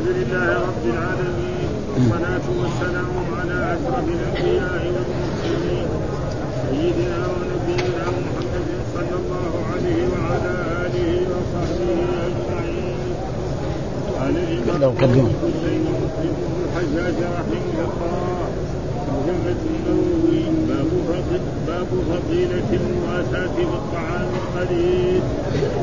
الحمد لله رب العالمين والصلاة والسلام على أشرف الأنبياء والمرسلين سيدنا ونبينا محمد صلى الله عليه وعلى آله وصحبه أجمعين. قال الإمام مسلم بن الحجاج رحمه الله. مجمد النووي باب باب فضيلة المواساة بالطعام القليل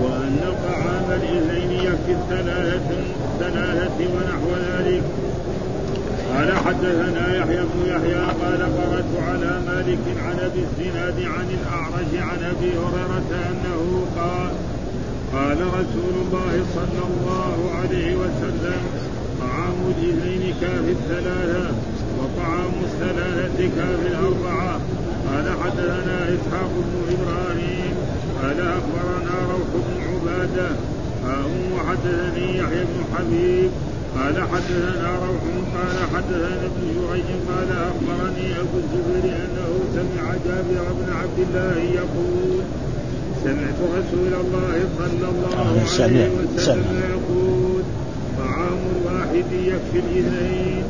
وأن طعام الإثنين يكفي الثلاثة الثلاثة ونحو ذلك قال حدثنا يحيى بن يحيى قال قرأت على مالك عن ابي الزناد عن الاعرج عن ابي هريره انه قال قال رسول الله صلى الله عليه وسلم طعام الاثنين كافي الثلاثه وطعام الثلاثه كافي الاربعه قال حدثنا إسحاق بن إبراهيم. قال أخبرنا روح بن عبادة. وحدثني يحيى بن حبيب. قال حدثنا روح قال حدثنا ابن جريج. قال أخبرني أبو الزبير أنه سمع جابر بن عبد الله يقول سمعت رسول الله صلى الله عليه وسلم يقول طعام الواحد يكفي الاثنين.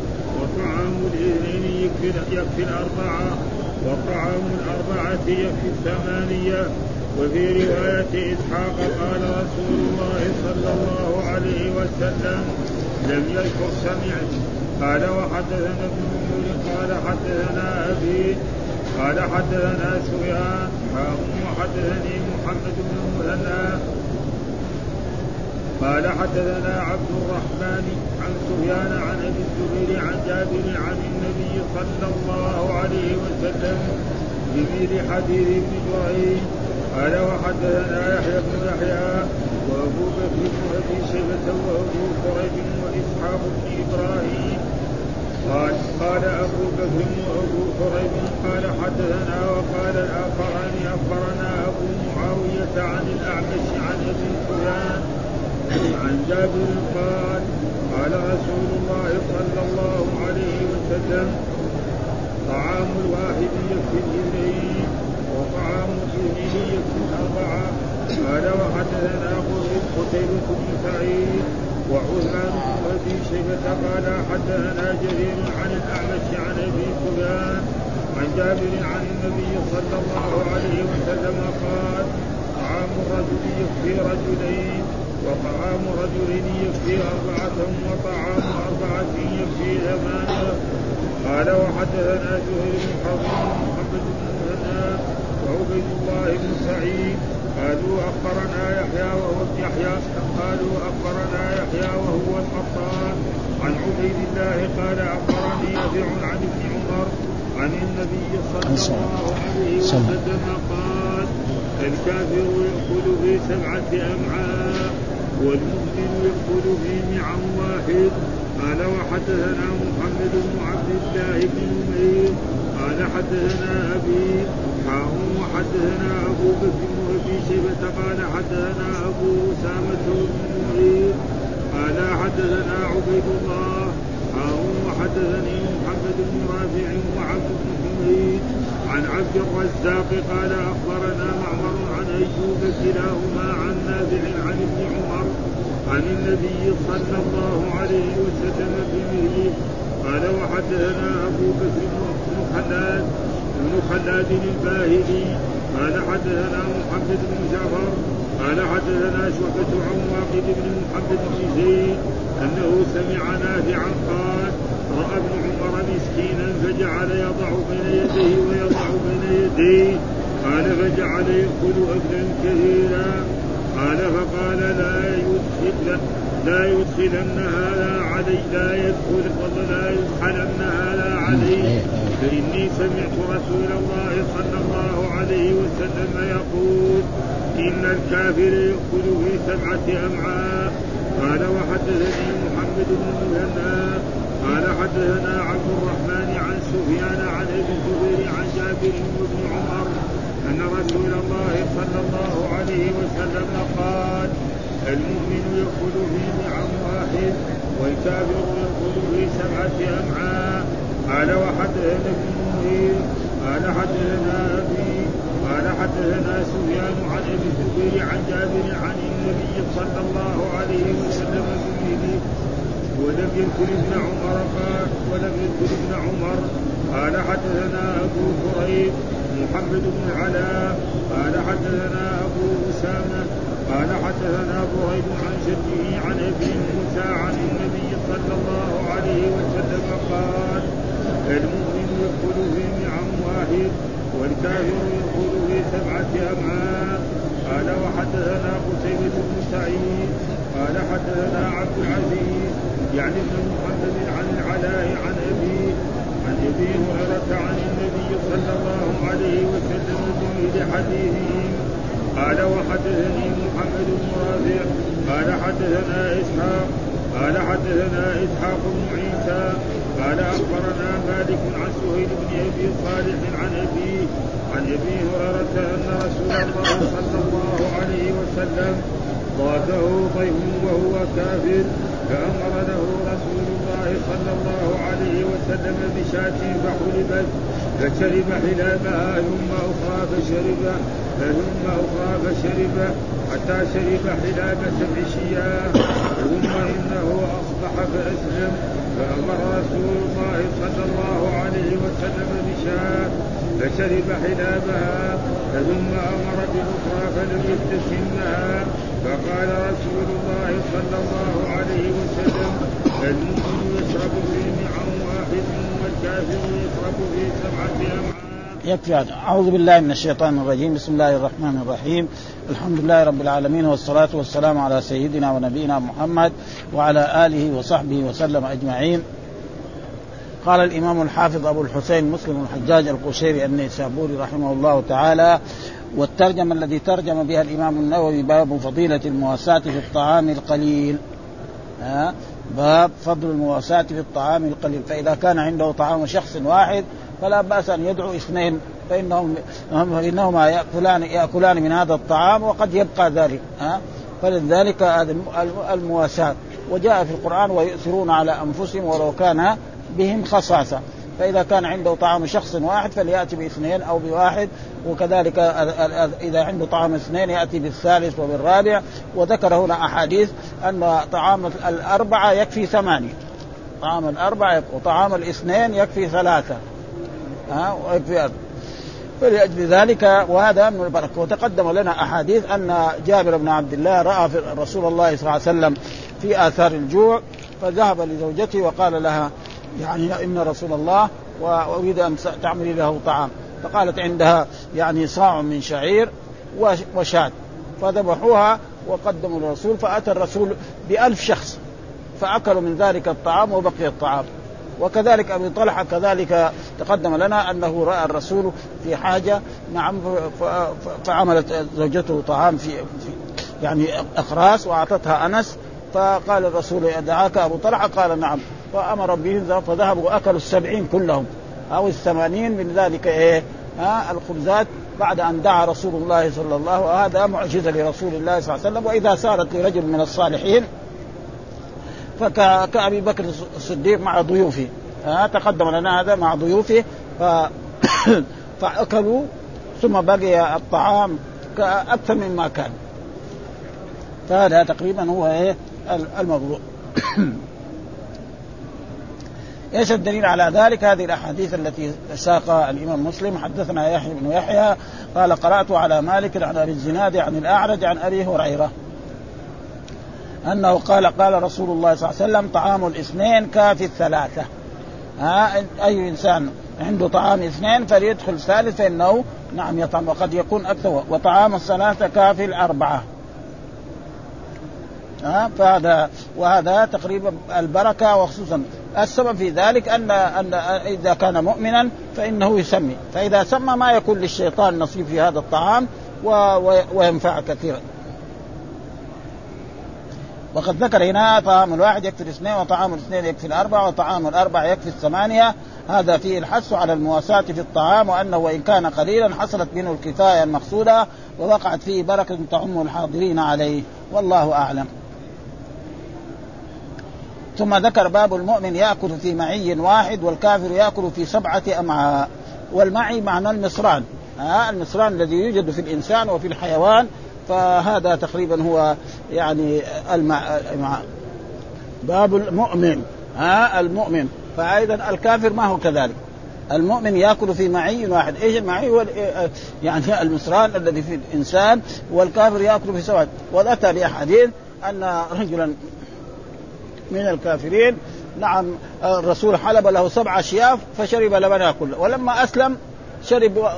وطعام الاثنين يكفي, الأربعة وطعام الأربعة يكفي الثمانية. وفي رواية إسحاق قال رسول الله صلى الله عليه وسلم لم يذكر سمعت. قال وحدثنا ابن عمر قال حدثنا أبي قال حدثنا سفيان وحدثني محمد بن المثنى. قال حدثنا عبد الرحمن عن سفيان عن أبي الزبير عن جابر عن النبي صلى الله عليه وسلم بمثل حديث ابن جريج. قال وحدثنا يحيى بن يحيى وأبو بكر بن أبي شيبة وأبو قريب وإسحاق بن إبراهيم. قال قال أبو بكر وأبو قريب. قال حدثنا وقال الآخران أخبرنا أبو معاوية عن الأعمش عن أبي سفيان عن جابر قال قال رسول الله صلى الله عليه وسلم طعام الواحد يكفي الاثنين وطعام الاثنين يكفي الأربعة. قال وحدثنا قتيبة بن سعيد وعثمان بن أبي شيبة قال حدثنا جرير عن الأعمش عن أبي سفيان عن جابر عن النبي صلى الله عليه وسلم قال طعام الرجل يكفي رجلين. وطعام رجل يكفي أربعة وطعام أربعة يكفي ثمانية. قال وحدثنا زهير بن حرب محمد بن مهنا وعبيد الله بن سعيد. قالوا أخبرنا يحيى وهو يحيى. قالوا أخبرنا يحيى وهو القطان. عن عبيد الله قال أخبرني يافع عن ابن عمر عن النبي صلى الله عليه وسلم قال الكافر يأكل في سبعة أمعاء. والمؤمن يأكل في نعم واحد. قال وحدثنا محمد بن عبد الله بن نمير قال حدثنا أبي حاء وحدثنا أبو بكر وفي شيبة. قال حدثنا أبو أسامة بن معيد قال حدثنا عبيد الله حاء وحدثني محمد بن رافع وعبد بن حميد. عن عبد الرزاق قال أخبرنا معمر عن أيوب كلاهما عن نافع عن ابن عمر عن النبي صلى الله عليه وسلم بمثله. قال وحدثنا أبو بكر بن خلاد بن خلاد الباهلي. قال حدثنا محمد بن جعفر. قال حدثنا شعبة عن واقد بن محمد بن زيد أنه سمع نافعا قال رأى ابن عمر مسكينا فجعل يضع بين يديه ويضع بين يديه قال فجعل يأكل أكلا كثيرا. قال فقال لا يدخل لا يدخلن هذا علي لا يدخل لا يدخلن هذا علي. فإني سمعت رسول الله صلى الله عليه وسلم يقول إن الكافر يأكل في سبعة أمعاء. قال وحدثني محمد بن المثنى قال حدثنا عبد الرحمن عن سفيان عن ابي الزبير عن جابر بن عمر أن رسول الله صلى الله عليه وسلم قال المؤمن يأكل في نعم واحد والكافر يأكل في سبعة أمعاء. قال وحدثنا ابن منير قال حدثنا أبي قال حدثنا سفيان عن أبي الزبير عن جابر عن النبي صلى الله عليه وسلم بمثله ولم يذكر ابن عمر قال ولم يذكر ابن عمر. قال حدثنا أبو كريب محمد بن العلاء قال حدثنا أبو أسامة قال حدثنا بريد عن جده عن أبي موسى عن النبي صلى الله عليه وسلم قال المؤمن يدخل في نعم واحد والكافر يدخل في سبعة أمعاء. قال وحدثنا قتيبة بن سعيد قال حدثنا عبد العزيز يعني ابن محمد عن العلاء عن ابي عن ابي هريرة عن النبي صلى الله عليه وسلم بمثل حديثه. قال وحدثني محمد بن رافع قال حدثنا إسحاق قال حدثنا إسحاق بن عيسى قال أخبرنا مالك عن سهيل بن أبي صالح عن ابي عن أبي هريرة أن رسول الله صلى الله عليه وسلم ضافه ضيف وهو كافر فأمر له رسول الله صلى الله وسلم بشاة فحلبت فشرب حلابها ثم أخرى فشرب ثم أخرى فشرب حتى شرب حلاب سبع شياه ثم إنه أصبح فأسلم فأمر رسول الله صلى الله عليه وسلم بشاة فشرب حلابها. ثم أمر بأخرى فلم يبتسمها فقال رسول الله صلى الله عليه وسلم المؤمن يشرب في يكفي هذا أعوذ بالله من الشيطان الرجيم بسم الله الرحمن الرحيم الحمد لله رب العالمين والصلاة والسلام على سيدنا ونبينا محمد وعلى آله وصحبه وسلم أجمعين قال الإمام الحافظ أبو الحسين مسلم الحجاج القشيري النيسابوري رحمه الله تعالى والترجمة الذي ترجم بها الإمام النووي باب فضيلة المواساة في الطعام القليل. باب فضل المواساة في الطعام القليل. فإذا كان عنده طعام شخص واحد فلا بأس أن يدعو اثنين فإنهم فإنهما يأكلان يأكلان من هذا الطعام وقد يبقى ذلك ها؟ فلذلك المواساة. وجاء في القرآن ويؤثرون على أنفسهم ولو كان بهم خصاصة. فإذا كان عنده طعام شخص واحد فليأتي باثنين أو بواحد وكذلك إذا عنده طعام اثنين يأتي بالثالث وبالرابع. وذكر هنا أحاديث أن طعام الأربعة يكفي ثمانية. طعام الأربعة وطعام الاثنين يكفي ثلاثة. ها؟ ويكفي أربعة. فلأجل ذلك وهذا من البركة. وتقدم لنا أحاديث أن جابر بن عبد الله رأى رسول الله صلى الله عليه وسلم في آثار الجوع فذهب لزوجته وقال لها يعني إن رسول الله وأريد أن تعملي له طعام. فقالت عندها يعني صاع من شعير وشاة. فذبحوها وقدموا للرسول فأتى الرسول بألف شخص فأكلوا من ذلك الطعام وبقي الطعام. وكذلك أبي طلحة كذلك تقدم لنا أنه رأى الرسول في حاجة نعم فعملت زوجته طعام في, يعني اقراص وأعطتها أنس. فقال الرسول دعاك أبو طلحة؟ قال نعم. فامر بهم فذهبوا وأكلوا السبعين كلهم. أو الثمانين من ذلك إيه؟ ها؟ الخبزات بعد أن دعا رسول الله صلى الله عليه وهذا معجزة لرسول الله صلى الله عليه وسلم. وإذا صارت لرجل من الصالحين فكأبي بكر الصديق مع ضيوفه. ها؟ تقدم لنا هذا مع ضيوفه. ف... فأكلوا ثم بقي الطعام أكثر مما كان. فهذا تقريبا هو إيه؟ الموضوع. إيش الدليل على ذلك؟ هذه الأحاديث التي ساقها الإمام مسلم. حدثنا يحيى بن يحيى قال قرأت على مالك عن أبي الزناد عن الأعرج عن أبي هريرة أنه قال قال رسول الله صلى الله عليه وسلم طعام الاثنين كافي الثلاثة. ها أي إنسان عنده طعام اثنين فليدخل الثالث فانه نعم يطعم وقد يكون أكثر وطعام الثلاثة كافي الأربعة. ها؟ فهذا وهذا تقريبا البركة وخصوصا السبب في ذلك ان أن إذا كان مؤمنا فإنه يسمي. فإذا سمى ما يكون للشيطان نصيب في هذا الطعام وينفع كثيرا. وقد ذكر هنا طعام الواحد يكفي الاثنين وطعام الاثنين يكفي الأربعة وطعام الأربعة يكفي الثمانية. هذا فيه الحث على المواساة في الطعام وأنه وان كان قليلا حصلت منه الكفاية المقصودة ووقعت فيه بركة تعم الحاضرين عليه. والله أعلم. ثم ذكر باب المؤمن يأكل في معي واحد والكافر يأكل في سبعة أمعاء. والمعي معنى المصران. ها المصران الذي يوجد في الإنسان وفي الحيوان فهذا تقريبا هو يعني المع... باب المؤمن. ها المؤمن. فايضا الكافر ما هو كذلك. المؤمن يأكل في معي واحد، إيش المعي؟ هو يعني المصران الذي في الإنسان والكافر يأكل في سواد، واتى باحاديث أن رجلا من الكافرين. نعم الرسول حلب له سبع أشياف فشرب لبنها كله، ولما أسلم شرب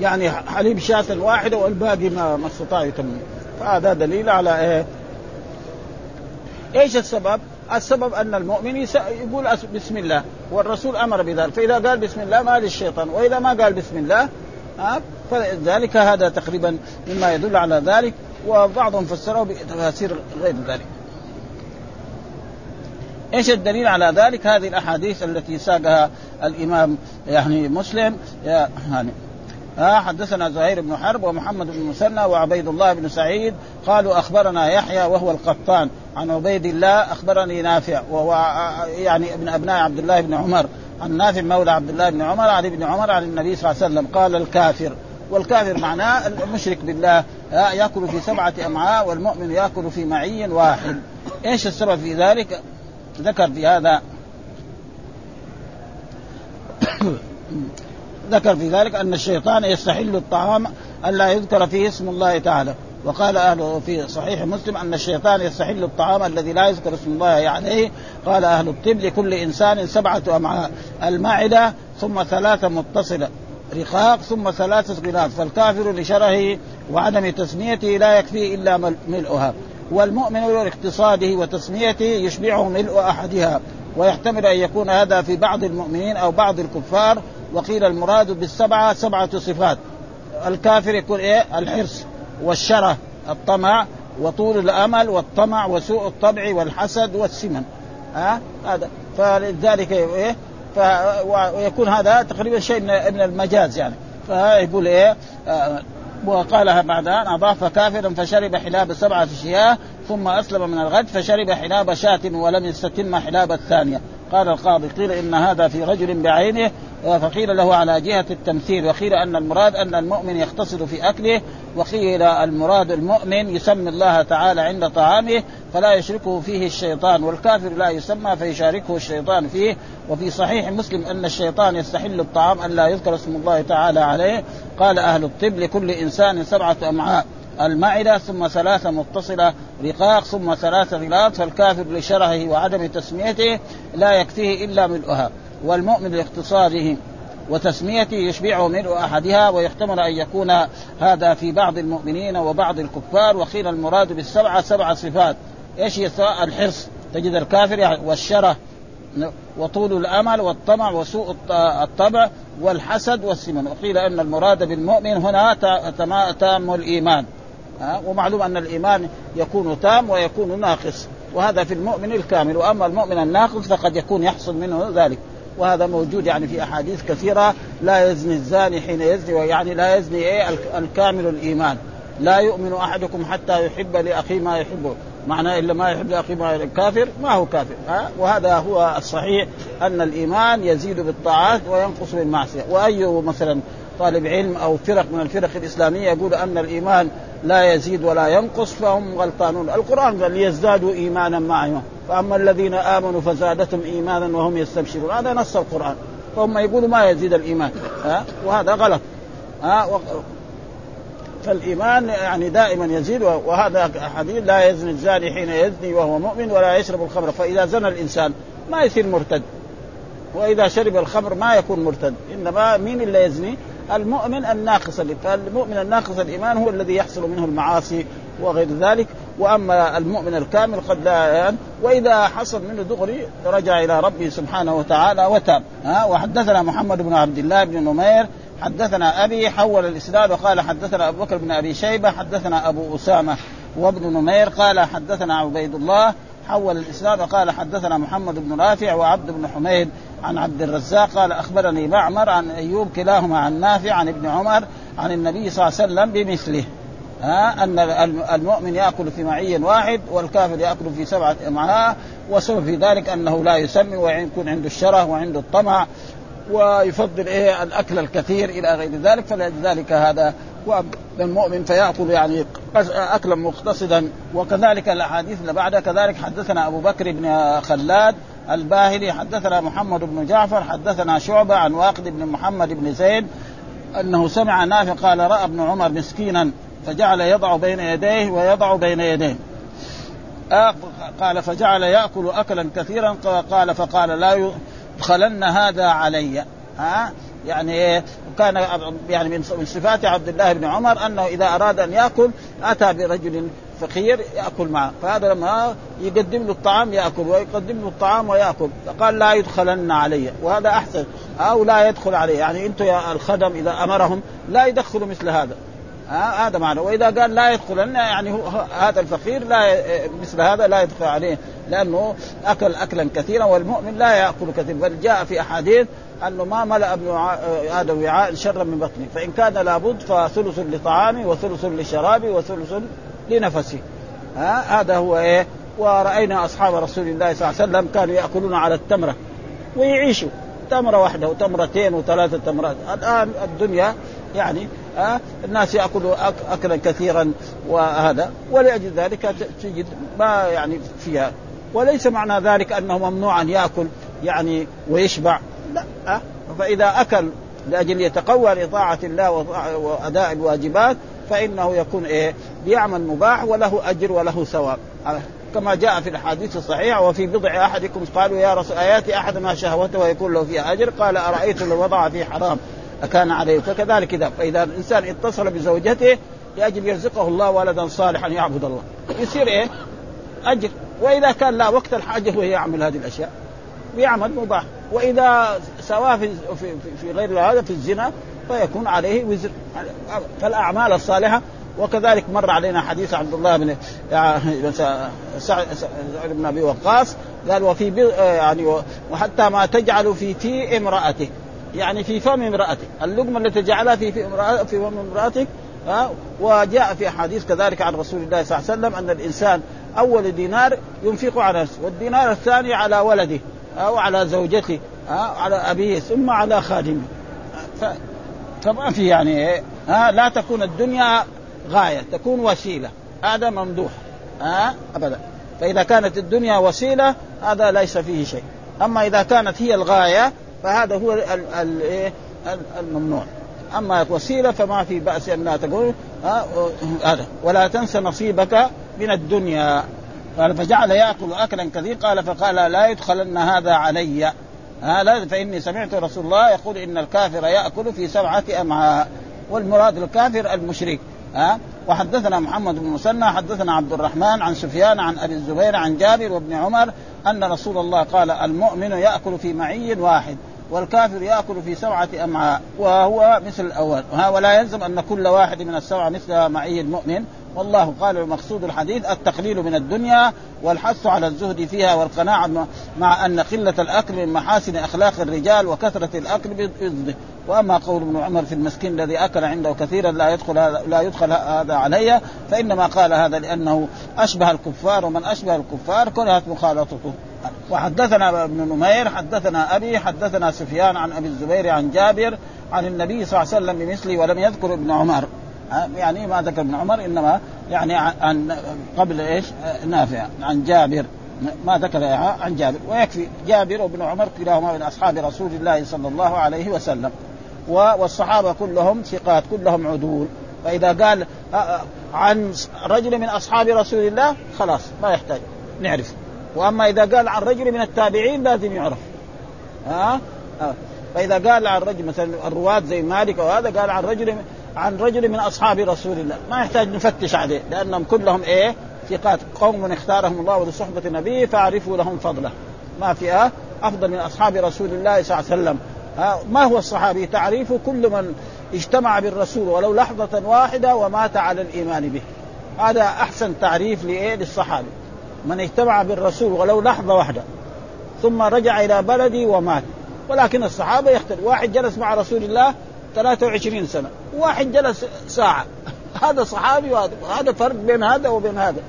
يعني حليب شاة واحدة والباقي ما ما استطاع يتم. فهذا دليل على إيه؟ إيش السبب؟ السبب أن المؤمن يقول بسم الله والرسول أمر بذلك. فإذا قال بسم الله ما للشيطان وإذا ما قال بسم الله فذلك هذا تقريبا مما يدل على ذلك. وبعضهم فسره بتفاسير غير ذلك. إيش الدليل على ذلك؟ هذه الأحاديث التي ساقها الإمام يعني مسلم يعني ها حدثنا زهير بن حرب ومحمد بن مسنى وعبيد الله بن سعيد قالوا أخبرنا يحيى وهو القطان عن عبيد الله أخبرني نافع وهو يعني ابن أبناء عبد الله بن عمر عن نافع مولى عبد الله بن عمر عن ابن عمر عن النبي صلى الله عليه وسلم قال الكافر والكافر معناه المشرك بالله يأكل في سبعة أمعاء والمؤمن يأكل في معي واحد إيش السبب في ذلك؟ ذكر في هذا ذكر في ذلك أن الشيطان يستحل الطعام الا يذكر فيه اسم الله تعالى. وقال أهل في صحيح مسلم أن الشيطان يستحل الطعام الذي لا يذكر اسم الله عليه. قال أهل الطب لكل إنسان سبعة امعاء المعده ثم ثلاثة متصلة رقاق ثم ثلاثة غلاظ فالكافر لشره وعدم تسميته لا يكفيه إلا ملؤها. والمؤمن لاقتصاده وتسميته يشبعه ملء أحدها ويحتمل أن يكون هذا في بعض المؤمنين أو بعض الكفار. وقيل المراد بالسبعة سبعة صفات. الكافر يكون إيه؟ الحرص والشره الطمع وطول الأمل والطمع وسوء الطبع والحسد والسمن. ها؟ هذا. فلذلك إيه؟ ويكون هذا تقريبا شيء من المجاز يعني. فيقول إيه؟ آه وقالها بعد ان أضاف كافرا فشرب حلاب سبعة أشياء ثم أسلم من الغد فشرب حلاب شاة ولم يستتم حلاب الثانية. قال القاضي قيل إن هذا في رجل بعينه فقيل له على جهة التمثيل وقيل أن المراد أن المؤمن يقتصد في أكله وقيل المراد المؤمن يسمي الله تعالى عند طعامه فلا يشركه فيه الشيطان والكافر لا يسمى فيشاركه الشيطان فيه وفي صحيح مسلم أن الشيطان يستحل الطعام أن لا يذكر اسم الله تعالى عليه قال أهل الطب لكل إنسان سبعة أمعاء. المعدة ثم ثلاثة متصلة رقاق ثم ثلاثة غلاظ فالكافر لشرهه وعدم تسميته لا يكفيه إلا ملؤها. والمؤمن لاقتصاده وتسميته يشبعه ملء أحدها ويحتمل أن يكون هذا في بعض المؤمنين وبعض الكفار. وقيل المراد بالسبعة سبع صفات. إيش هي الحرص. تجد الكافر والشره وطول الأمل والطمع وسوء الطبع والحسد والسمن. وقيل أن المراد بالمؤمن هنا تام الإيمان. ومعلوم أن الإيمان يكون تام ويكون ناقص وهذا في المؤمن الكامل. وأما المؤمن الناقص فقد يكون يحصل منه ذلك. وهذا موجود يعني في أحاديث كثيرة لا يزني الزاني حين يزني ويعني لا يزني إيه؟ الكامل الإيمان. لا يؤمن أحدكم حتى يحب لأخيه ما يحبه. معناه إلا ما يحب لأخيه ما كافر؟ ما هو كافر ها؟ وهذا هو الصحيح أن الإيمان يزيد بالطاعات وينقص بالمعصية. وأي مثلا طالب علم أو فرق من الفرق الإسلامية يقول أن الإيمان لا يزيد ولا ينقص فهم غلطانون. القرآن قال ليزدادوا إيمانا معهم. فأما الذين آمنوا فزادتهم إيمانا وهم يستبشرون. هذا نص القرآن. فهم يقولوا ما يزيد الإيمان. ها؟ وهذا غلط. ها؟ و... فالإيمان يعني دائما يزيد وهذا حديث لا يزني الزاني حين يزني وهو مؤمن ولا يشرب الخمر. فإذا زنى الإنسان ما يصير مرتد. وإذا شرب الخمر ما يكون مرتد. إنما مين اللي يزني؟ المؤمن الناقص فالمؤمن الناقص الإيمان هو الذي يحصل منه المعاصي وغير ذلك وأما المؤمن الكامل قد لا يعني وإذا حصل منه دغري رجع إلى ربه سبحانه وتعالى وتاب. ها وحدثنا محمد بن عبد الله بن نمير حدثنا أبي حول الإسناد وقال حدثنا أبو بكر بن أبي شيبة حدثنا أبو أسامة وابن نمير قال حدثنا عبيد الله حول الاسناد وقال حدثنا محمد بن رافع وعبد بن حميد عن عبد الرزاق قال أخبرني معمر عن أيوب كلاهما عن نافع عن ابن عمر عن النبي صلى الله عليه وسلم بمثله. ها أن المؤمن يأكل في معي واحد والكافر يأكل في سبعة امعاء وسبب في ذلك أنه لا يسمي ويكون عنده الشره وعنده الطمع. ويفضل إيه الأكل الكثير إلى غير ذلك فلذلك هذا للمؤمن فيأكل يعني أكلا مقتصدا. وكذلك الأحاديث اللي بعدها كذلك حدثنا أبو بكر بن خلاد الباهلي حدثنا محمد بن جعفر حدثنا شعبة عن واقد بن محمد بن زيد أنه سمع نافع قال رأى ابن عمر مسكينا فجعل يضع بين يديه ويضع بين يديه. آه قال فجعل يأكل أكلا كثيرا قال فقال لا يدخلن هذا علي. ها؟ يعني إيه؟ كان يعني من صفات عبد الله بن عمر أنه إذا أراد أن يأكل أتى برجل فقير يأكل معه. فهذا لما يقدم له الطعام يأكل ويقدم له الطعام ويأكل. فقال لا يدخلن علي. وهذا أحسن. أو لا يدخل علي. يعني أنتم يا الخدم إذا أمرهم لا يدخلوا مثل هذا. هذا معنى. وإذا قال لا يدخلن يعني هو هذا الفقير لا مثل هذا لا يدخل عليه لأنه أكل اكلا كثيرا والمؤمن لا يأكل كثيرا. بل جاء في أحاديث أنه ما ملأ ابن آدم وعاء شرا من بطنه. فإن كان لابد فثلث لطعامه وثلث لشرابه وثلث لنفسه. ها هذا هو إيه؟ ورأينا أصحاب رسول الله صلى الله عليه وسلم كانوا يأكلون على التمرة ويعيشوا. تمرة واحدة وتمرتين وثلاثة تمرات. الآن الدنيا يعني الناس يأكلوا أكلا كثيرا وهذا. ولأجل ذلك تجد ما يعني فيها. وليس معنى ذلك أنه ممنوع أن يأكل يعني ويشبع. لا؟ فإذا أكل لأجل يتقوى لطاعة الله وأداء الواجبات فإنه يكون إيه؟ بيعمل مباح وله أجر وله ثواب. كما جاء في الحديث الصحيح وفي بضع أحدكم قالوا يا رسول آياتي أحدنا شهوته ويكون له فيها أجر. قال أرأيت لو وضع في حرام؟ أكان عليه فكذلك إذا فإذا الإنسان اتصل بزوجته لأجل يرزقه الله ولدا صالحا يعبد الله. يصير إيه؟ أجر. وإذا كان لا وقت الحاجة وهي يعمل هذه الأشياء ويعمل مباح. وإذا سواه في, في, في غير هذا في الزنا فيكون عليه وزر. فالأعمال الصالحة وكذلك مر علينا حديث عبد الله بن سعد بن أبي وقاص قال وفي يعني وحتى ما تجعل في في امرأتك. يعني في فم امرأتك اللقمة التي تجعلها في في في فم امرأتك ها وجاء في احاديث كذلك عن رسول الله صلى الله عليه وسلم أن الإنسان أول دينار ينفق على نفسه والدينار الثاني على ولده أو على زوجته أو على أبيه ثم على خادمه. فما في يعني؟ ها لا تكون الدنيا غاية تكون وسيلة هذا ممدوح ها أبدا فإذا كانت الدنيا وسيلة هذا ليس فيه شيء أما إذا كانت هي الغاية فهذا هو إيه؟ الممنوع. أما وسيلة فما في بأس أن تقول هذا. ولا تنس نصيبك من الدنيا. قال فجعل يأكل أكلا كثير. قال فقال لا يدخلن هذا علي. هذا فإني سمعت رسول الله يقول إن الكافر يأكل في سبعة أمعاء. والمراد الكافر المشرك. ها؟ وحدثنا محمد بن مسنى حدثنا عبد الرحمن عن سفيان عن أبي الزبير عن جابر وابن عمر أن رسول الله قال المؤمن يأكل في معي واحد. والكافر يأكل في سبعه امعاء وهو مثل الأول. ولا يلزم أن كل واحد من السبعه مثل معي المؤمن. والله قال المقصود الحديث التقليل من الدنيا والحث على الزهد فيها والقناعة مع أن قلة الأكل من محاسن أخلاق الرجال وكثرة الأكل بإذنه وأما قول ابن عمر في المسكين الذي أكل عنده كثيرا لا يدخل هذا لا يدخل هذا علي. فإنما قال هذا لأنه أشبه الكفار ومن أشبه الكفار كرهت مخالطته. وحدثنا ابن نمير حدثنا أبي حدثنا سفيان عن أبي الزبير عن جابر عن النبي صلى الله عليه وسلم بمثله ولم يذكر ابن عمر. يعني ما ذكر ابن عمر إنما يعني عن قبل إيش؟ نافع عن جابر. ما ذكر عن جابر. ويكفي جابر وابن عمر كلاهما من أصحاب رسول الله صلى الله عليه وسلم. والصحابة كلهم ثقات كلهم عدول. فإذا قال عن رجل من أصحاب رسول الله خلاص ما يحتاج. نعرف. وأما إذا قال عن رجل من التابعين لازم يعرف. ها؟ فإذا قال عن رجل مثلا الرواة زي مالك وهذا قال عن رجل عن رجل من أصحاب رسول الله. ما يحتاج نفتش عليه لأنهم كلهم إيه؟ ثقات. قوم اختارهم الله لصحبة نبيه فاعرفوا لهم فضله. ما في أفضل من أصحاب رسول الله صلى الله عليه وسلم. ما هو الصحابي؟ تعريف كل من اجتمع بالرسول ولو لحظة واحدة ومات على الإيمان به. هذا أحسن تعريف لإيه؟ للصحابي. من اجتمع بالرسول ولو لحظة واحدة ثم رجع إلى بلدي ومات. ولكن الصحابة يختلف واحد جلس مع رسول الله 23 سنة واحد جلس ساعة. هذا صحابي وهذا هذا فرق بين هذا وبين هذا.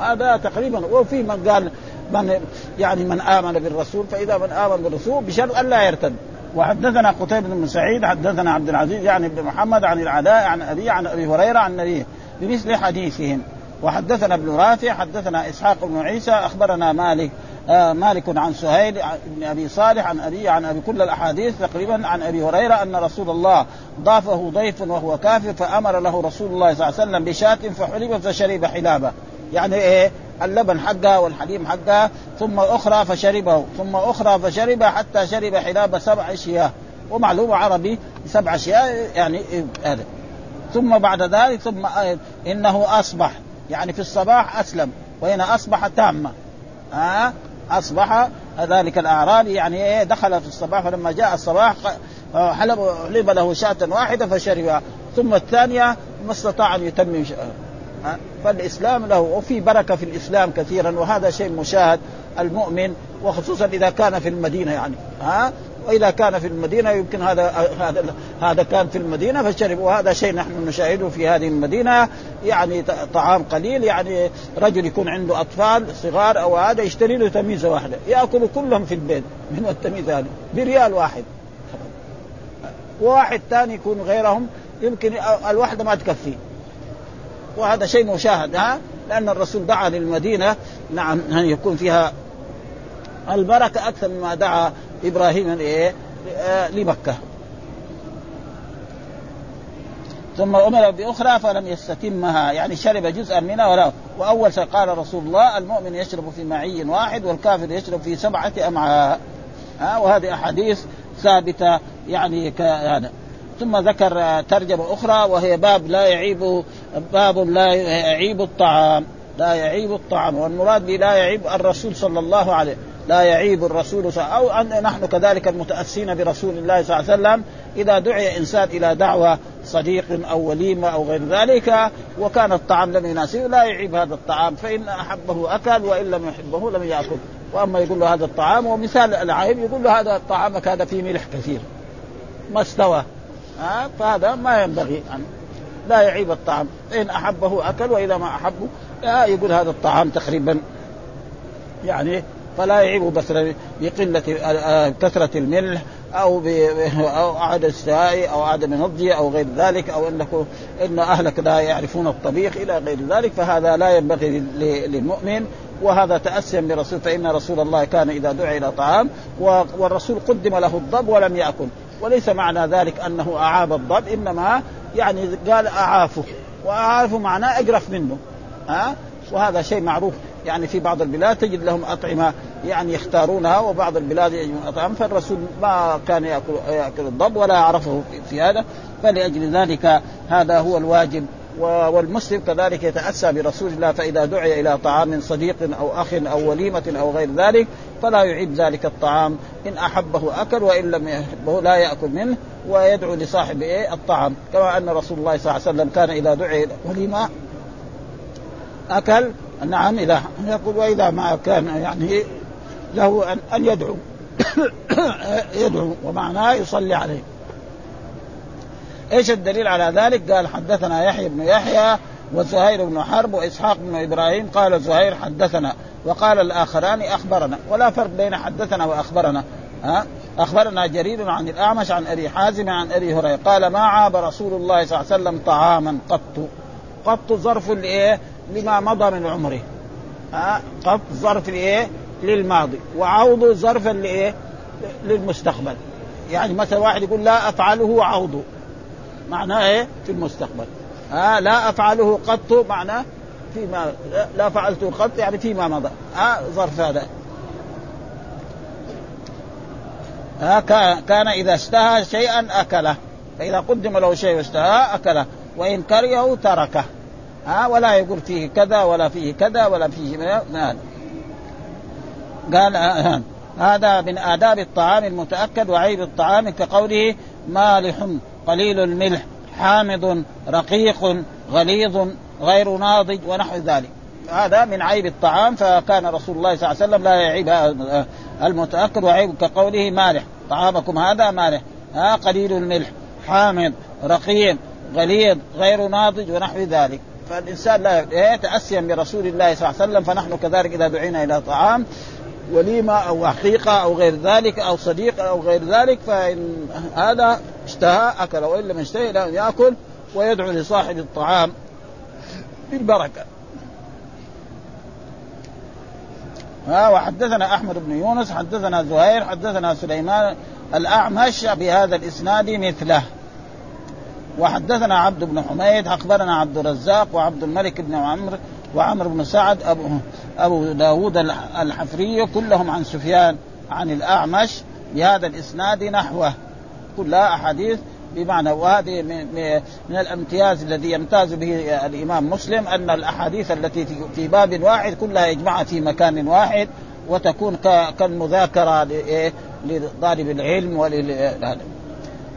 هذا تقريبا وفي من قال من يعني من آمن بالرسول فإذا من آمن بالرسول بشرط أن لا يرتد. وحدثنا قتيبة بن سعيد حدثنا عبد العزيز يعني بن محمد عن العلاء عن أبي عن أبي هريرة عن النبي بمثل حديثهم. وحدثنا ابن رافع حدثنا إسحاق بن عيسى أخبرنا مالك آه مالك عن سهيل بن أبي صالح عن أبي عن أبي كل الأحاديث تقريبا عن أبي هريرة أن رسول الله ضافه ضيف وهو كافر فأمر له رسول الله صلى الله عليه وسلم بشاة فحلب فشرب حلابه. يعني إيه؟ اللبن حقها والحليب حقها ثم أخرى فشربه ثم أخرى فشرب حتى شرب حلاب سبع شياه ومعلوم عربي سبع شياه يعني هذا. ثم بعد ذلك ثم إنه أصبح يعني في الصباح أسلم وهنا أصبح تامة. ها؟ أصبح ذلك الأعرابي يعني إيه دخل في الصباح فلما جاء الصباح حلب حلب له شاة واحدة فشربها. ثم الثانية ما استطاع أن يتمم فالإسلام له وفي بركة في الإسلام كثيرا وهذا شيء مشاهد المؤمن وخصوصا إذا كان في المدينة يعني. ها؟ وإذا كان في المدينة يمكن هذا هذا هذا كان في المدينة فشرب وهذا شيء نحن نشاهده في هذه المدينة. يعني طعام قليل يعني رجل يكون عنده أطفال صغار أو هذا يشتري له تميزه واحدة ياكلوا كلهم في البيت من التميزه هذه بريال واحد. وواحد ثاني يكون غيرهم يمكن الواحدة ما تكفيه وهذا شيء مشاهد ها؟ لأن الرسول دعا للمدينة نعم أن يكون فيها البركة أكثر مما دعا إبراهيم إيه؟ لمكة. ثم أمر بأخرى فلم يستتمها يعني شرب جزءا منها ولا. وأول قال رسول الله المؤمن يشرب في معي واحد والكافر يشرب في سبعة أمعاء. ها وهذه أحاديث ثابتة يعني كهذا ثم ذكر ترجمة أخرى وهي باب لا يعيب باب لا يعيب الطعام. لا يعيب الطعام والمراد لا يعيب الرسول صلى الله عليه لا يعيب الرسول أو أن نحن كذلك المتأسين برسول الله صلى الله عليه وسلم إذا دعي إنسان إلى دعوة صديق أو وليمه أو غير ذلك وكان الطعام لم يناسبه لا يعيب هذا الطعام فإن أحبه أكل وإن لم يحبه لم يأكل. وأما يقول له هذا الطعام ومثال العيب يقول له هذا طعامك هذا فيه ملح كثير ما استوى. ها؟ فهذا ما ينبغي أن لا يعيب الطعام. إن أحبه أكل وإذا ما أحبه يقول هذا الطعام تقريبا يعني فلا يعيب بس بقلة كثرة الملح أو أو عدم استواء أو عدم نضجه أو غير ذلك أو أنك إن أهلك لا يعرفون الطبيخ إلى غير ذلك فهذا لا ينبغي للمؤمن. وهذا تأسيا برسول فإن رسول الله كان إذا دعي إلى طعام والرسول قدم له الضب ولم يأكل. وليس معنى ذلك أنه أعاب الضب إنما يعني قال أعافه. وأعافه معناه أقرف منه. ها؟ وهذا شيء معروف. يعني في بعض البلاد تجد لهم أطعمة يعني يختارونها وبعض البلاد يجدون أطعمة فالرسول ما كان ياكل يأكل الضب ولا يعرفه في هذا فلأجل ذلك هذا هو الواجب. والمسلم كذلك يتأسى برسول الله فإذا دعي إلى طعام صديق أو أخ أو وليمة أو غير ذلك فلا يعيب ذلك الطعام. إن أحبه أكل وإن لم يحبه لا يأكل منه ويدعو لصاحب إيه؟ الطعام. كما أن رسول الله صلى الله عليه وسلم كان إذا دعي وليمة أكل نعم إذا يقول وإذا ما كان يعني له ان أن يدعو. يدعو ومعناه يصلي عليه. إيش الدليل على ذلك؟ قال حدثنا يحيى بن يحيى وزهير بن حرب وإسحاق بن إبراهيم. قال زهير حدثنا. وقال الآخران أخبرنا. ولا فرق بين حدثنا وأخبرنا. ها؟ أخبرنا جرير عن الأعمش عن أبي حازم عن أبي هريرة. قال ما عاب رسول الله صلى الله عليه وسلم طعاما قط. قط ظرف لإيه؟ لما مضى من عمره. ها؟ قط ظرف لايه؟ للماضي. وعوض ظرفا لإيه؟ للمستقبل. يعني مثلا واحد يقول لا أفعله عوض معناه إيه؟ في المستقبل. ها؟ لا أفعله قط معناه فيما لا فعلته قط يعني فيما مضى. ها؟ ظرف هذا. ها؟ كان إذا اشتهى شيئا أكله. فإذا قدم له شيء واشتهى أكله. وإن كرهه تركه. ها ولا يقول فيه كذا ولا فيه كذا ولا فيه ما قال آه هذا من آداب الطعام المتأكد وعيب الطعام كقوله مالح قليل الملح حامض رقيق غليظ غير ناضج ونحو ذلك. هذا من عيب الطعام فكان رسول الله صلى الله عليه وسلم لا يعيب المتأكد وعيب كقوله مالح. طعامكم هذا مالح. ها قليل الملح حامض رقيق غليظ غير ناضج ونحو ذلك. فالإنسان لا إيه تاسيا برسول الله صلى الله عليه وسلم فنحن كذلك إذا دعينا إلى طعام وليمة أو حقيقة أو غير ذلك أو صديق أو غير ذلك فإن هذا اشتهى أكل وإن لم يشتهي لا يأكل ويدعو لصاحب الطعام بالبركة. ها وحدثنا أحمد بن يونس حدثنا زهير حدثنا سليمان الأعمش بهذا الإسناد مثله. وحدثنا عبد بن حميد أخبرنا عبد الرزاق وعبد الملك بن عمرو وعمرو بن سعد أبو أبو داود الحفري كلهم عن سفيان عن الأعمش بهذا الإسناد نحوه. كلها أحاديث بمعنى وهذه من الامتياز الذي يمتاز به الإمام مسلم أن الأحاديث التي في باب واحد كلها يجمعها في مكان واحد وتكون كالمذاكرة لطالب العلم ولهذا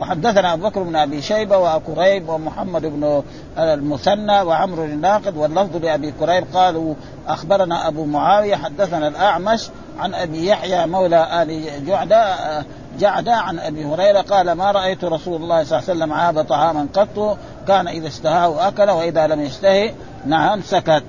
وحدثنا أبو بكر بن أبي شيبة وكريب ومحمد بن المثنى وعمرو الناقد واللفظ لأبي كريب قالوا أخبرنا أبو معاوية حدثنا الأعمش عن أبي يحيى مولى آل جعده جعده عن أبي هريرة قال ما رأيت رسول الله صلى الله عليه وسلم عاب طعاما قط كان إذا اشتهاه اكل وإذا لم يشتهي نعم سكت.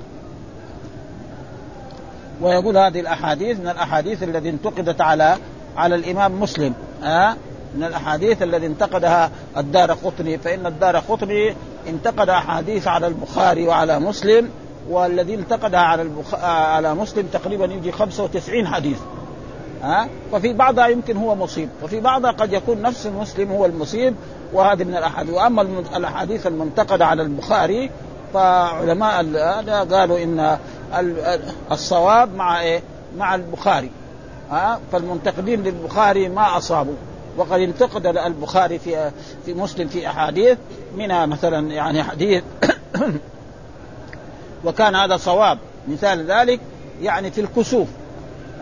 ويقول هذه الأحاديث من الأحاديث التي انتقدت على على الإمام مسلم ها من الأحاديث التي انتقدها الدار قطني فإن الدار قطني انتقد أحاديث على البخاري وعلى مسلم والذي انتقدها على البخ... على مسلم تقريبا يجي 95 حديث. ها؟ ففي بعضها يمكن هو مصيب وفي بعضها قد يكون نفس المسلم هو المصيب وهذه من الأحاديث. وأما الأحاديث المنتقدة على البخاري فعلماء هذا قالوا إن الصواب مع إيه؟ مع البخاري. ها؟ فالمنتقدين للبخاري ما أصابوا. وقد انتقد البخاري في في مسلم في أحاديث منها مثلا يعني حديث وكان هذا صواب. مثال ذلك يعني في الكسوف.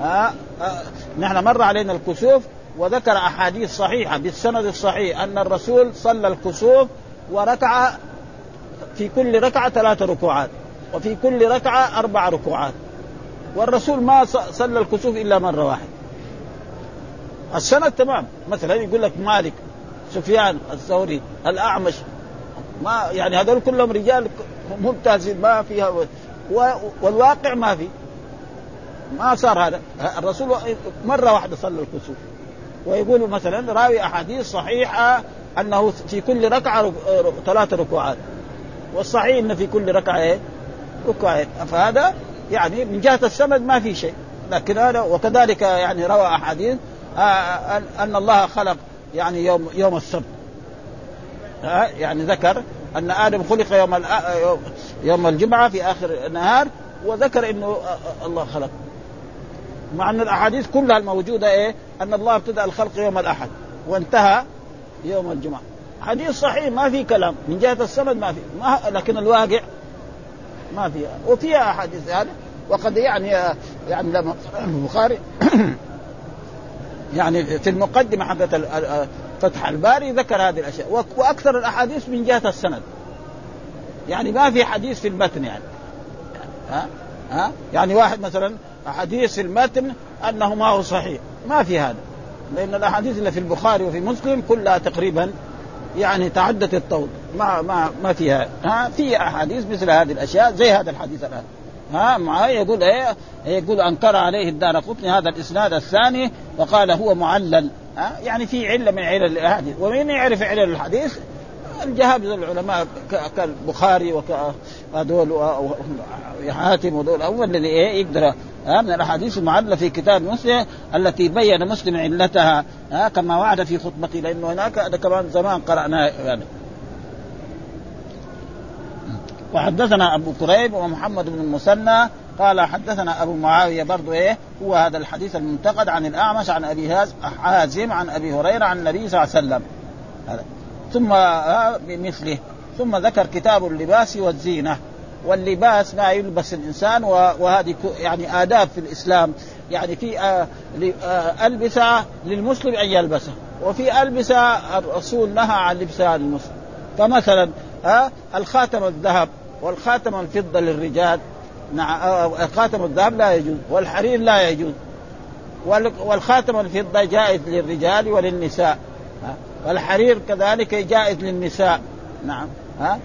ها آه نحن مر علينا الكسوف وذكر أحاديث صحيحة بالسند الصحيح أن الرسول صلى الكسوف وركع في كل ركعة ثلاث ركوعات وفي كل ركعة أربع ركوعات. والرسول ما صلى الكسوف إلا مرة واحدة. السند تمام. مثلا يقول لك مالك سفيان الثوري الأعمش. ما يعني هذول كلهم رجال ممتازين ما فيها والواقع ما في. ما صار هذا. الرسول مرة واحدة صلى الكسوف. ويقول مثلا راوي أحاديث صحيحة أنه في كل ركعة ثلاث ركوعات. والصحيح إن في كل ركعة إيه؟ ركعتين فهذا يعني من جهة السند ما في شيء. لكن هذا وكذلك يعني روى أحاديث ان الله خلق يعني يوم يوم السبت. يعني ذكر أن آدم خلق يوم يوم الجمعة في آخر النهار وذكر إنه الله خلق. مع أن الأحاديث كلها الموجودة إيه؟ أن الله ابتدأ الخلق يوم الأحد وانتهى يوم الجمعة. حديث صحيح ما في كلام. من جهة السند ما في. ما لكن الواقع ما في. وفيها أحاديث يعني وقد يعني يعني لما البخاري يعني في المقدمة حقت فتح الباري ذكر هذه الأشياء. وأكثر الأحاديث من جهة السند. يعني ما في حديث في المتن يعني. ها؟ ها؟ يعني واحد مثلا حديث في المتن أنه ما هو صحيح. ما في هذا. لأن الأحاديث اللي في البخاري وفي مسلم كلها تقريبا يعني تعدت الطول. ما ما ما فيها ها؟ في أحاديث مثل هذه الأشياء زي هذا الحديث الآن. ها معاه يقول إيه يقول أنكر عليه الدار قطني هذا الإسناد الثاني وقال هو معلل. ها يعني في علة من علل الأحاديث. ومن يعرف علل الحديث الجهابذه العلماء كالبخاري وهذول حاتم وذول هو الذي إيه يقدر من الأحاديث المعلله في كتاب مسلم التي بين مسلم علتها. ها كما وعد في خطبته لأنه هناك كمان زمان قرأناه يعني. وحدثنا أبو كريب ومحمد بن المثنى قال حدثنا أبو معاوية برضو إيه هو هذا الحديث المنتقد عن الأعمش عن أبي حازم عن أبي هريرة عن النبي صلى الله عليه وسلم. ثم آه، بمثله. ثم ذكر كتاب اللباس والزينة. واللباس ما يلبس الإنسان وهذه يعني آداب في الإسلام. يعني في آه، آه، البسه للمسلم أن يلبسها وفي البسه الرسول نهى عن لبسها للمسلم فمثلا الخاتم الذهب. والخاتم الفضة للرجال. نعم خاتم الذهب لا يجوز والحرير لا يجوز. والخاتم الفضة جائز للرجال وللنساء. والحرير كذلك جائز للنساء. نعم. ها؟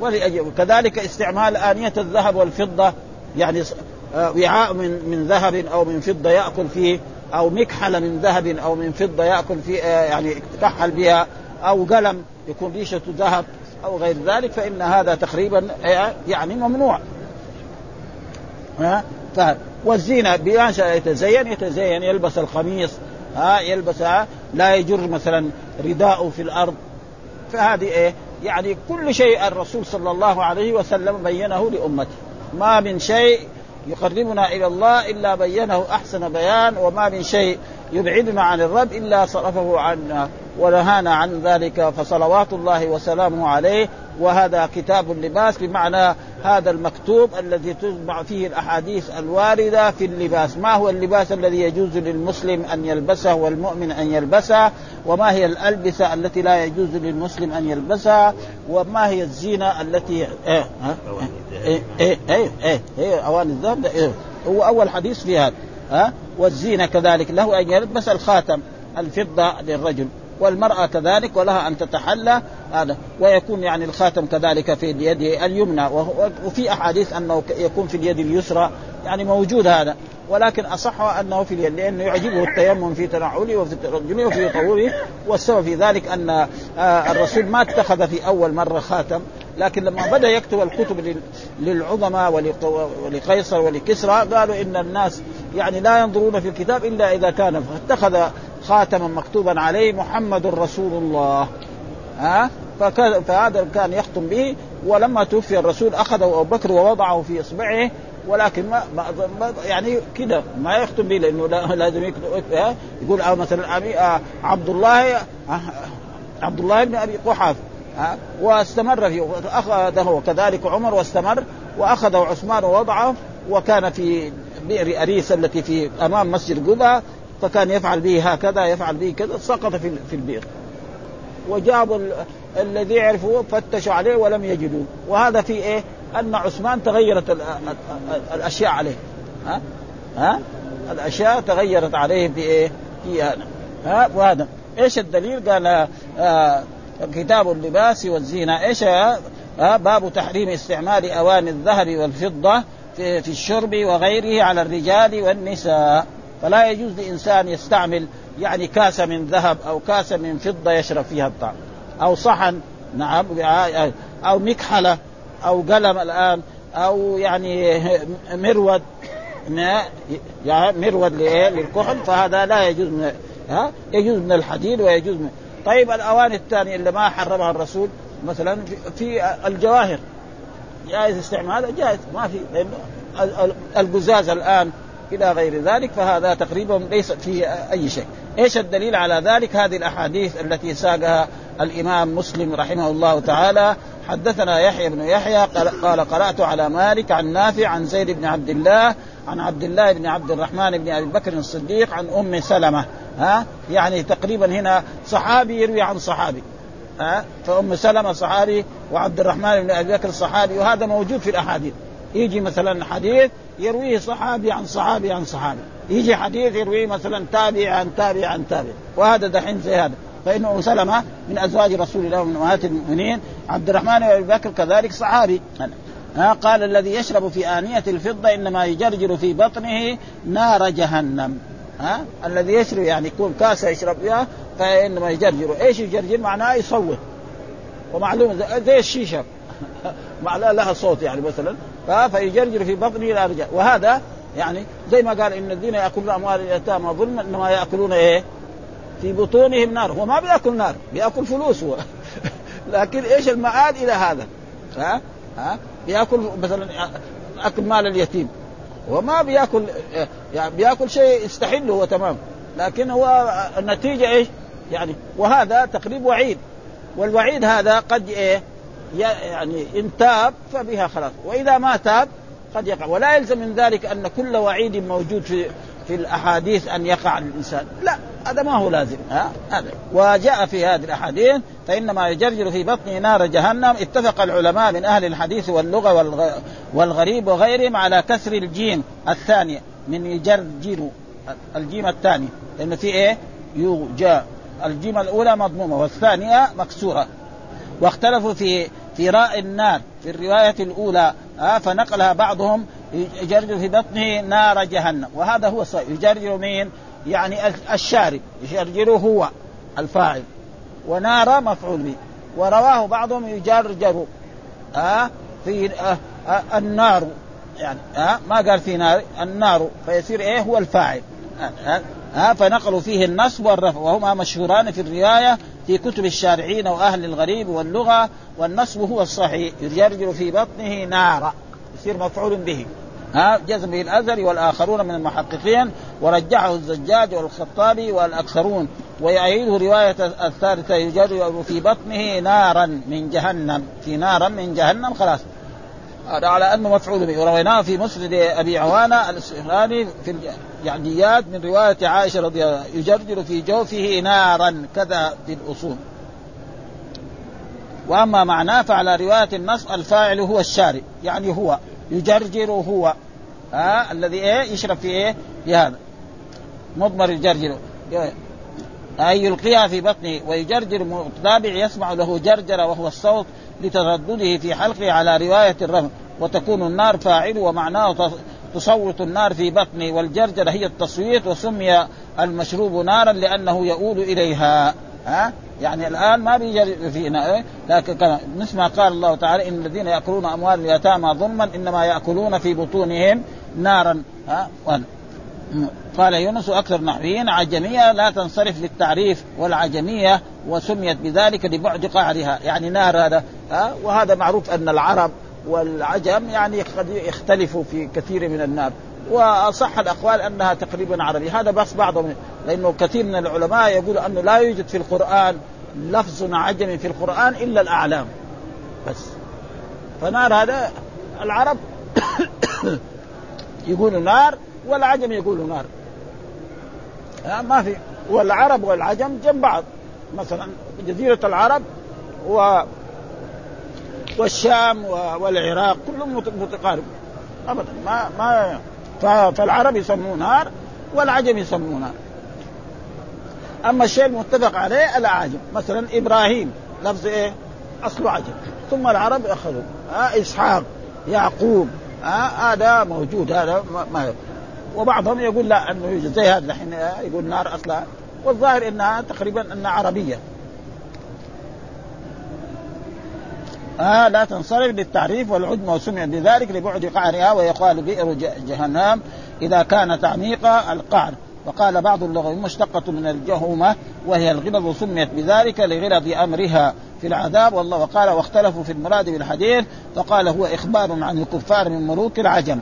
وكذلك استعمال آنية الذهب والفضة يعني آه، وعاء من من ذهب أو من فضة يأكل فيه أو مكحلة من ذهب أو من فضة يأكل فيه آه، يعني يتكحل بها أو قلم يكون ريشته ذهب. أو غير ذلك فإن هذا تقريبا آه، يعني ممنوع. ها؟ والزينة بما يتزين يتزين يلبس القميص ها يلبس لا يجر مثلا رداءه في الأرض. فهذه إيه يعني كل شيء الرسول صلى الله عليه وسلم بينه لأمته. ما من شيء يقربنا إلى الله إلا بينه أحسن بيان وما من شيء يبعدنا عن الرب إلا صرفه عنا ونهانا عن ذلك فصلوات الله وسلامه عليه وهذا كتاب اللباس بمعنى هذا المكتوب الذي تجمع فيه الأحاديث الواردة في اللباس، ما هو اللباس الذي يجوز للمسلم أن يلبسه والمؤمن أن يلبسه، وما هي الألبسة التي لا يجوز للمسلم أن يلبسها، وما هي الزينة التي إيه ها إيه إيه إيه, اواني الذهب إيه هو أول حديث في هذا ها؟ والزينة كذلك له أن يلبس الخاتم الفضة للرجل والمرأة كذلك ولها أن تتحلى هذا. ويكون يعني الخاتم كذلك في اليد اليمنى وفي أحاديث أنه يكون في اليد اليسرى يعني موجود هذا. ولكن أصح أنه في اليد لأنه يعجبه التيمم في تنعله وفي ترجمه وفي طوله والسبب في ذلك أن آه، الرسول ما اتخذ في أول مرة خاتم لكن لما بدأ يكتب الكتب للعظماء ولقيصر ولكسرى قالوا إن الناس يعني لا ينظرون في الكتاب إلا إذا كان فاتخذ خاتما مكتوبا عليه محمد رسول الله. ها؟ فهذا كان يختم به ولما توفي الرسول أخذه أبو بكر ووضعه في إصبعه ولكن ما, ما يعني كده ما يختم به لأنه لازم يقول أو مثلا آه، عبد الله آه، عبد الله بن أبي قحافه واستمر فيه أخذه. وكذلك عمر واستمر وأخذه عثمان ووضعه وكان في بئر أريس التي في أمام مسجد قباء فكان يفعل به هكذا يفعل به كذا سقط في في البئر. وجابوا الذي يعرفوا فتشوا عليه ولم يجدوه. وهذا في إيه؟ أن عثمان تغيرت الأشياء عليه. ها؟ ها؟ الأشياء تغيرت عليه في إيه؟ في هذا. ها؟ وهذا. إيش الدليل؟ قال آه كتاب اللباس والزينة. إيش باب تحريم استعمال اواني الذهب والفضة في, الشرب وغيره على الرجال والنساء. فلا يجوز لإنسان يستعمل يعني كاسه من ذهب أو كاسه من فضة يشرب فيها الطعام. أو صحن نعم أو مكحلة أو قلم الآن أو يعني مرود. مرود للكحل. فهذا لا يجوز من ها يجوز من الحديد ويجوز من طيب الأواني الثانية اللي ما حرمها الرسول مثلا في الجواهر جائز استعمالها جائز ما في لأنه القزاز الآن إلى غير ذلك فهذا تقريبا ليس فيه أي شيء. إيش الدليل على ذلك؟ هذه الأحاديث التي ساقها الإمام مسلم رحمه الله تعالى حدثنا يحيى بن يحيى قال قرأت على مالك عن نافع عن زيد بن عبد الله عن عبد الله بن عبد الرحمن بن أبي بكر الصديق عن أم سلمة ها؟ يعني تقريبا هنا صحابي يروي عن صحابي ها؟ فأم سلمة صحابي وعبد الرحمن بن أبي بكر صحابي وهذا موجود في الأحاديث. يجي مثلا حديث يرويه صحابي عن صحابي عن صحابي يجي حديث يرويه مثلا تابع عن تابع عن تابع وهذا دحين زي هذا. فإن أم سلمة من أزواج رسول الله ومن أمهات المؤمنين عبد الرحمن بن أبي بكر كذلك صحابي. ها قال الذي يشرب في آنية الفضة إنما يجرجر في بطنه نار جهنم ها الذي يشرب يعني يكون كاسة يشرب فيها فإنما يجرجر إيش يجرجر معناه يصوت ومعلوم زي الشيشة معناه لها صوت يعني مثلا فيجرجر في بطنه إلى رجال وهذا يعني زي ما قال إن الذين يأكلون أموال اليتامى ظلما إنما يأكلون إيه؟ في بطونهم نار هو ما بيأكل نار بيأكل فلوس هو لكن إيش المآل إلى هذا؟ ها؟ ها؟ بياكل مثلا أكل مال اليتيم. هو ما بياكل يعني بياكل شيء يستحله هو تمام. لكن هو النتيجة إيش؟ يعني وهذا تقريب وعيد. والوعيد هذا قد إيه؟ يعني إن تاب فبها خلاص. وإذا ما تاب قد يقع. ولا يلزم من ذلك أن كل وعيد موجود في في الأحاديث أن يقع الإنسان. لا هذا ما هو لازم ها؟ هذا. وجاء في هذه الأحاديث فإنما يجرجر في بطنه نار جهنم اتفق العلماء من أهل الحديث واللغة والغريب وغيرهم على كسر الجيم الثانية من يجرجر الجيم الثاني. لأنه في إيه؟ يوجا. الجيم الأولى مضمومة والثانية مكسورة. واختلفوا في في راء النار في الرواية الأولى آه فنقلها بعضهم يجرجر في بطنه نار جهنم. وهذا هو الصحيح. يجرجر مين؟ يعني الشارب. يجرجره هو الفاعل. ونار مفعول به. ورواه بعضهم يجرجر آه في آه آه النار. يعني آه ما قال في نار النار. فيصير إيه؟ هو الفاعل. آه آه آه فنقلوا فيه النصب والرفع. وهما مشهوران في الرواية في كتب الشارعين وأهل الغريب واللغة. والنصب هو الصحيح. يجرجر في بطنه نارا يصير مفعول به. ها جزم به الازهري والآخرون من المحققين ورجحه الزجاج والخطابي والأكثرون ويؤيده رواية الثالثة يجرجر في بطنه نارا من جهنم في نارا من جهنم خلاص. على أنه مفعول به. ورويناه في مسند أبي عوانة الاستهلاني في الجعديات من رواية عائشة رضي الله عنها يجرجر في جوفه نارا كذا في الأصول. وأما معناه فعلى رواية النص الفاعل هو الشارب يعني هو يجرجر هو ها الذي إيه؟ يشرب في إيه؟ في هذا. مضمر يجرجر. أي يلقيها في بطنه ويجرجر متابع يسمع له جرجر وهو الصوت لتردده في حلقه على رواية الرمل. وتكون النار فاعل ومعناه تصوت النار في بطنه والجرجر هي التصويت وسمي المشروب نارا لأنه يؤول إليها. ها؟ يعني الآن ما بيجري فينا إيه؟ لكن مثل ما قال الله تعالى إن الذين يأكلون أموال اليتامى ظلما إنما يأكلون في بطونهم نارا ها؟ قال يونس أكثر نحويين عجمية لا تنصرف للتعريف والعجمية وسميت بذلك لبعد قعرها يعني نار هذا ها؟ وهذا معروف أن العرب والعجم يعني قد يختلفوا في كثير من النار. وأصح الأقوال أنها تقريبا عربي هذا بس بعضهم لأنه كثير من العلماء يقول انه لا يوجد في القرآن لفظ عجمي في القرآن إلا الأعلام بس. فنار هذا العرب يقولوا نار والعجم يقولوا نار. ما في. والعرب والعجم جنب بعض. مثلا جزيرة العرب و والشام والعراق كلهم متقارب. ابدا ما ما فالعرب يسموه نار والعجم يسموه نار أما الشيء المتفق عليه الاعاجم مثلا إبراهيم لفظ إيه؟ اصله عجم. ثم العرب أخذوا. آه إسحاق يعقوب آه هذا موجود هذا ما وبعضهم يقول لا أنه يوجد زي هذا الحين يقول نار أصلا. والظاهر إنها تقريبا إنها عربية. آه لا تنصرف للتعريف والعدم وسمع بذلك لبعد قعرها ويقال بئر جهنم إذا كان تعميق القعر. وقال بعض اللغويين مشتقة من الجهومة وهي الغلظ وسميت بذلك لغلظ أمرها في العذاب. والله وقال واختلفوا في المراد بالحديث فقال هو إخبار عن الكفار من ملوك العجم.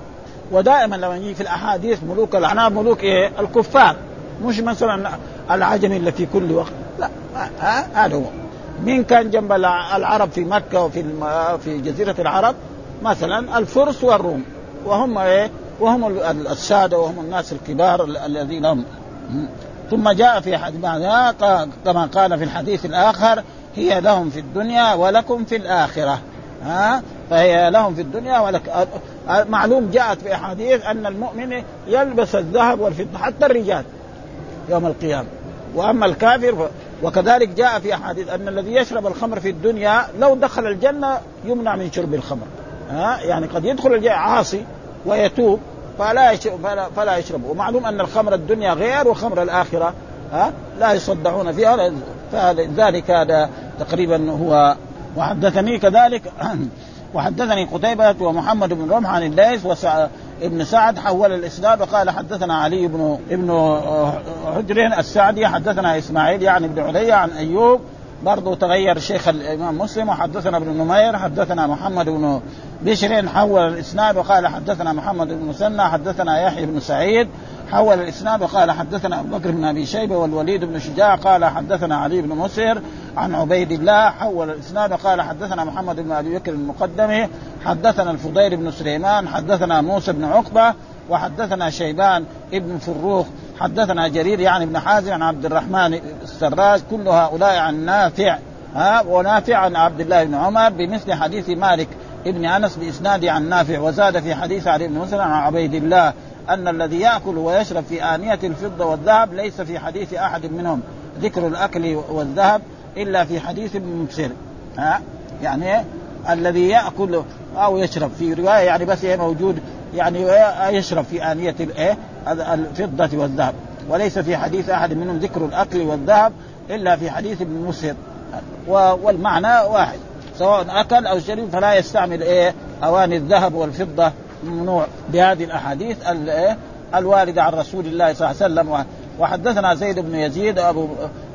ودائما لما يجي في الأحاديث ملوك الأعناب ملوك إيه؟ الكفار. مش مثلا العجم اللي في كل وقت. لا هذا هو. مين كان جنب العرب في مكة وفي في جزيرة العرب؟ مثلا الفرس والروم. وهم إيه؟ وهم السادة وهم الناس الكبار الذين هم. ثم جاء في حديث كما قال في الحديث الآخر هي لهم في الدنيا ولكم في الآخرة. ها؟ فهي لهم في الدنيا ولك معلوم جاءت في أحاديث أن المؤمن يلبس الذهب والفضة حتى الرجال يوم القيامة. وأما الكافر وكذلك جاء في أحاديث أن الذي يشرب الخمر في الدنيا لو دخل الجنة يمنع من شرب الخمر. ها؟ يعني قد يدخل الجنة عاصي ويتوب فلا يشرب فلا, يشرب ومعلوم أن الخمر الدنيا غير وخمر الآخرة ها؟ لا يصدعون فيها. فلذلك هذا تقريبا هو. وحدثني كذلك وحدثني قتيبة ومحمد بن رمح عن الليث ابن سعد حول الإسناد وقال حدثنا علي بن ابن حجر السعدي حدثنا إسماعيل يعني بن علي عن أيوب برضه تغير شيخ الإمام مسلم وحدثنا ابن نمير حدثنا محمد بن بشر حول الإسناد وقال حدثنا محمد بن مسنى حدثنا يحيى بن سعيد حول الإسناد وقال حدثنا أبو بكر بن أبي شيبة والوليد بن شجاع قال حدثنا علي بن مسهر عن عبيد الله حول الإسناد. وقال حدثنا محمد بن أبي بكر المقدمي حدثنا الفضيل بن سليمان حدثنا موسى بن عقبة وحدثنا شيبان ابن فروخ حدثنا جرير يعني ابن حازم عن عبد الرحمن السراج. كل هؤلاء عن نافع ها ونافع عن عبد الله بن عمر بمثل حديث مالك ابن أنس بإسناد عن نافع. وزاد في حديث علي بن مسلم عن عبيد الله أن الذي يأكل ويشرب في آنية الفضة والذهب ليس في حديث أحد منهم. ذكر الأكل والذهب. إلا في حديث مبصر ها؟ يعني الذي يأكل أو يشرب في رواية يعني بس موجود يعني يشرب في آنية الايه الفضة والذهب. وليس في حديث أحد منهم ذكر الأكل والذهب إلا في حديث ابن مسهر والمعنى واحد. سواء أكل أو شرب فلا يستعمل إيه؟ أواني الذهب والفضة ممنوع. بهذه الأحاديث الواردة عن رسول الله صلى الله عليه وسلم. وحدثنا زيد بن يزيد أبو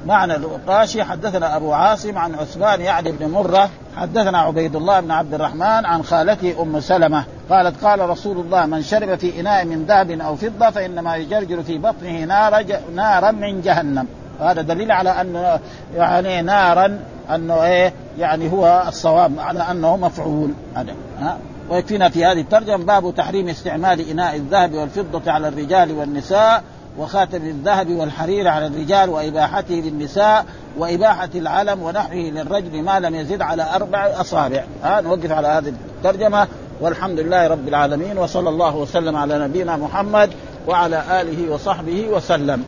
معنى القاشي. حدثنا أبو عاصم عن عثمان يعني بن مرة. حدثنا عبيد الله بن عبد الرحمن عن خالته أم سلمة. قالت قال رسول الله من شرب في إناء من ذهب أو فضة فإنما يجرجر في بطنه نار نارا من جهنم. هذا دليل على أن يعني نارا انه إيه يعني هو الصواب على أنه مفعول. هذا ويكفينا في هذه الترجمة. باب تحريم استعمال إناء الذهب والفضة على الرجال والنساء. وخاتم الذهب والحرير على الرجال وإباحته للنساء وإباحة العلم ونحوه للرجل ما لم يزد على أربع أصابع. ها نوقف على هذه الترجمة. والحمد لله رب العالمين وصلى الله وسلم على نبينا محمد وعلى آله وصحبه وسلم.